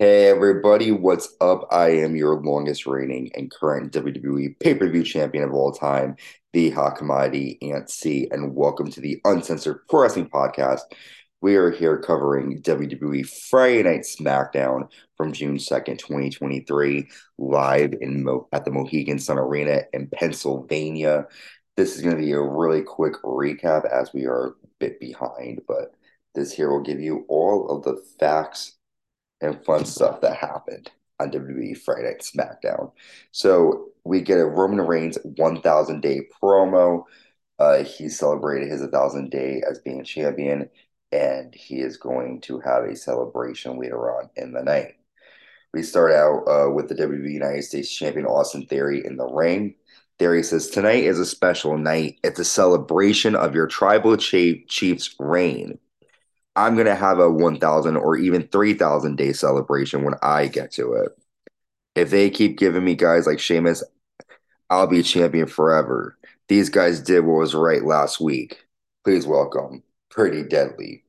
Hey everybody, what's up? I am your longest reigning and current WWE pay-per-view champion of all time, the Hot Commodity Ant C, and welcome to the Uncensored Pro Wrestling Podcast. We are here covering WWE Friday Night SmackDown from June 2nd, 2023, live in Mo- at the Mohegan Sun Arena in Pennsylvania. This is going to be a really quick recap as we are a bit behind, but this here will give you all of the facts and fun stuff that happened on WWE Friday Night SmackDown. So we get a Roman Reigns 1,000 day promo. Uh, he celebrated his 1,000 day as being champion, and he is going to have a celebration later on in the night. We start out uh, with the WWE United States Champion Austin Theory in the ring. Theory says, Tonight is a special night. It's a celebration of your tribal chief, chief's reign. I'm going to have a 1,000 or even 3,000 day celebration when I get to it. If they keep giving me guys like Sheamus, I'll be champion forever. These guys did what was right last week. Please welcome Pretty Deadly.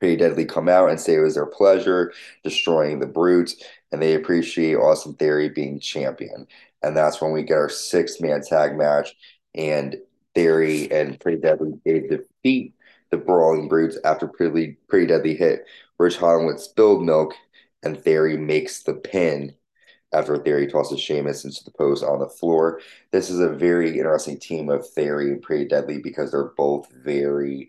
Pretty Deadly come out and say it was their pleasure destroying the Brutes, and they appreciate Austin Theory being champion. And that's when we get our six man tag match, and Theory and Pretty Deadly they defeat the Brawling Brutes after Pretty, Pretty Deadly hit Ridge Holland with spilled milk, and Theory makes the pin after Theory tosses Sheamus into the post on the floor. This is a very interesting team of Theory and Pretty Deadly because they're both very,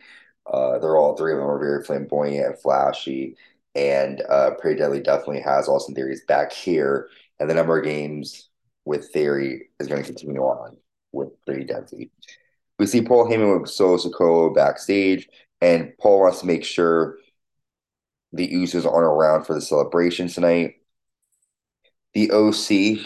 uh, they're all three of them are very flamboyant and flashy. And uh, Pretty Deadly definitely has Austin Theory's back here. And the number of games with Theory is going to continue on with Pretty Deadly. We see Paul Heyman with Solo Sikoa backstage, and Paul wants to make sure the Usos aren't around for the celebration tonight. The OC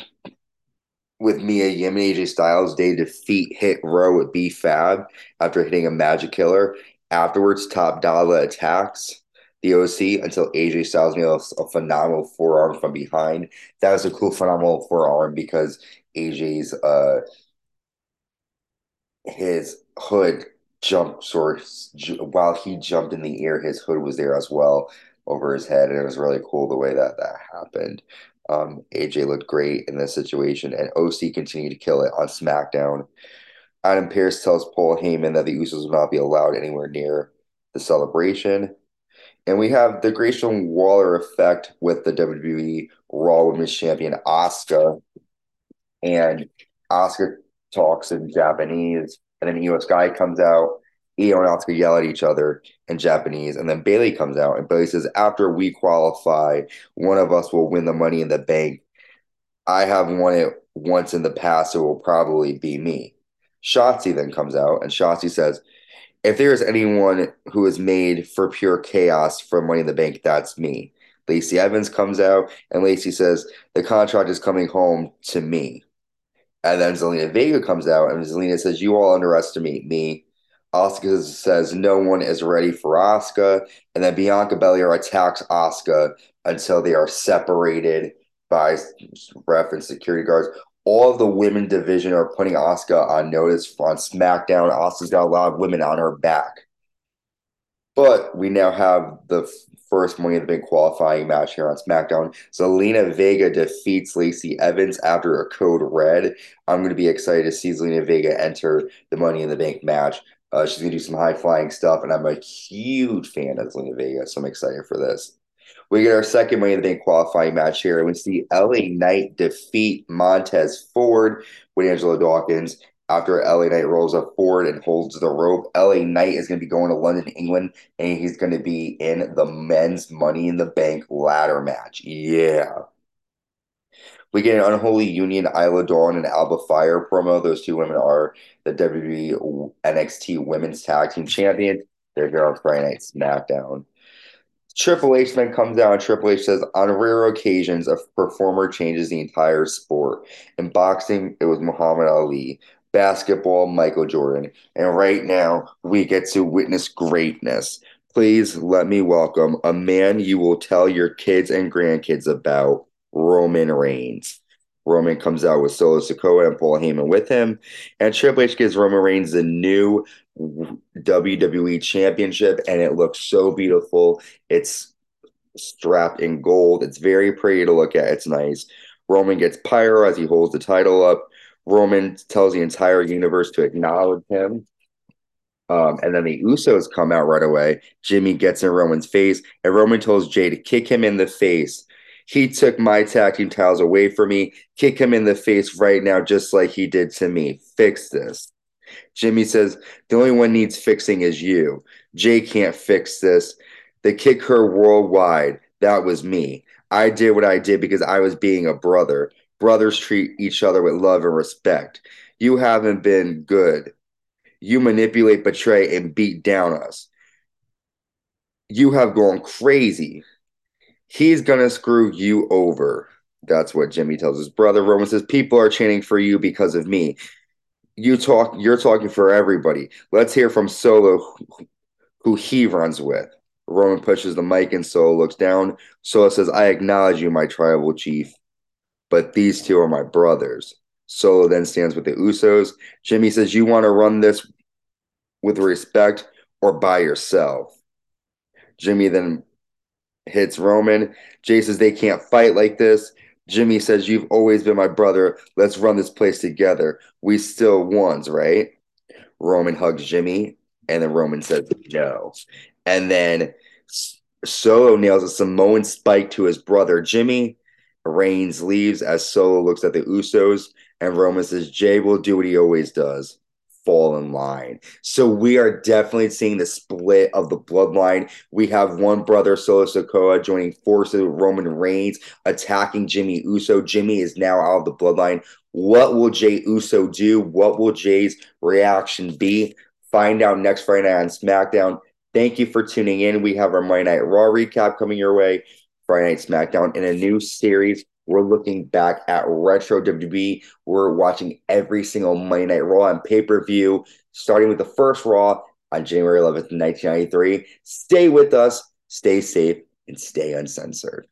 with Mia Yim and AJ Styles, they defeat Hit Row with B Fab after hitting a Magic Killer. Afterwards, Top Dollar attacks the OC until AJ Styles a, a phenomenal forearm from behind. That was a cool, phenomenal forearm because AJ's uh his hood jumped of, while he jumped in the air, his hood was there as well over his head, and it was really cool the way that that happened. Um, AJ looked great in this situation, and OC continued to kill it on SmackDown. Adam Pearce tells Paul Heyman that the Usos will not be allowed anywhere near the celebration. And we have the Grayson Waller effect with the WWE Raw Women's Champion Asuka, And Asuka talks in Japanese, and then Iyo Sky comes out. Iyo and Asuka yell at each other in Japanese, and then Bayley comes out, and Bayley says, "After we qualify, one of us will win the Money in the Bank. I have won it once in the past, so it will probably be me." Shotzi then comes out, and Shotzi says, "If there is anyone who is made for pure chaos for Money in the Bank, that's me." Lacey Evans comes out, and Lacey says, "The contract is coming home to me." And then Zelina Vega comes out, and Zelina says, "You all underestimate me." Asuka says, "No one is ready for Asuka," and then Bianca Belair attacks Asuka until they are separated by ref and security guards. All of the women division are putting Asuka on notice on SmackDown. Asuka's got a lot of women on her back. But we now have the first Money in the Bank qualifying match here on SmackDown. Zelina Vega defeats Lacey Evans after a code red. I'm going to be excited to see Zelina Vega enter the Money in the Bank match. Uh, she's going to do some high flying stuff, and I'm a huge fan of Zelina Vega, so I'm excited for this. We get our second Money in the Bank qualifying match here. And we see LA Knight defeat Montez Ford with Angelo Dawkins after LA Knight rolls up Ford and holds the rope. LA Knight is going to be going to London, England, and he's going to be in the men's Money in the Bank ladder match. Yeah. We get an unholy union, Isla Dawn and Alba Fyre promo. Those two women are the WWE NXT Women's Tag Team Champions. They're here on Friday Night SmackDown. Triple H then comes and Triple H says, on rare occasions, a performer changes the entire sport. In boxing, it was Muhammad Ali basketball, Michael Jordan. And right now, we get to witness greatness. Please let me welcome a man you will tell your kids and grandkids about, Roman Reigns. Roman comes out with Solo Sikoa and Paul Heyman with him. And Triple H gives Roman Reigns the new WWE Championship, and it looks so beautiful. It's strapped in gold. It's very pretty to look at. It's nice. Roman gets pyro as he holds the title up. Roman tells the entire universe to acknowledge him. Um, and then the Usos come out right away. Jimmy gets in Roman's face, and Roman tells Jey to kick him in the face. He took my tag team away from me. Kick him in the face right now, just like he did to me. Fix this. Jimmy says, The only one needs fixing is you. Jey can't fix this. They kick her worldwide. That was me. I did what I did because I was being a brother. Brothers treat each other with love and respect. You haven't been good. You manipulate, betray, and beat down us. You have gone crazy. He's going to screw you over. That's what Jimmy tells his brother. Roman says, People are chanting for you because of me. You talk, you're talking for everybody. Let's hear from Solo, who he runs with. Roman pushes the mic and Solo looks down. Solo says, I acknowledge you, my tribal chief, but these two are my brothers. Solo then stands with the Usos. Jimmy says, You want to run this with respect or by yourself? Jimmy then hits Roman. Jey says, They can't fight like this. Jimmy says, You've always been my brother. Let's run this place together. We still ones, right? Roman hugs Jimmy, and then Roman says, No. And then Solo nails a Samoan spike to his brother Jimmy. Reigns leaves as Solo looks at the Usos, and Roman says, Jey will do what he always does fall in line. So we are definitely seeing the split of the bloodline. We have one brother, Solo Sikoa, joining forces with Roman Reigns, attacking Jimmy Uso. Jimmy is now out of the bloodline. What will Jey Uso do? What will Jey's reaction be? Find out next Friday night on SmackDown. Thank you for tuning in. We have our Monday Night Raw recap coming your way. Friday Night SmackDown in a new series. We're looking back at retro WWE. We're watching every single Monday Night Raw on pay per view, starting with the first Raw on January 11th, 1993. Stay with us, stay safe, and stay uncensored.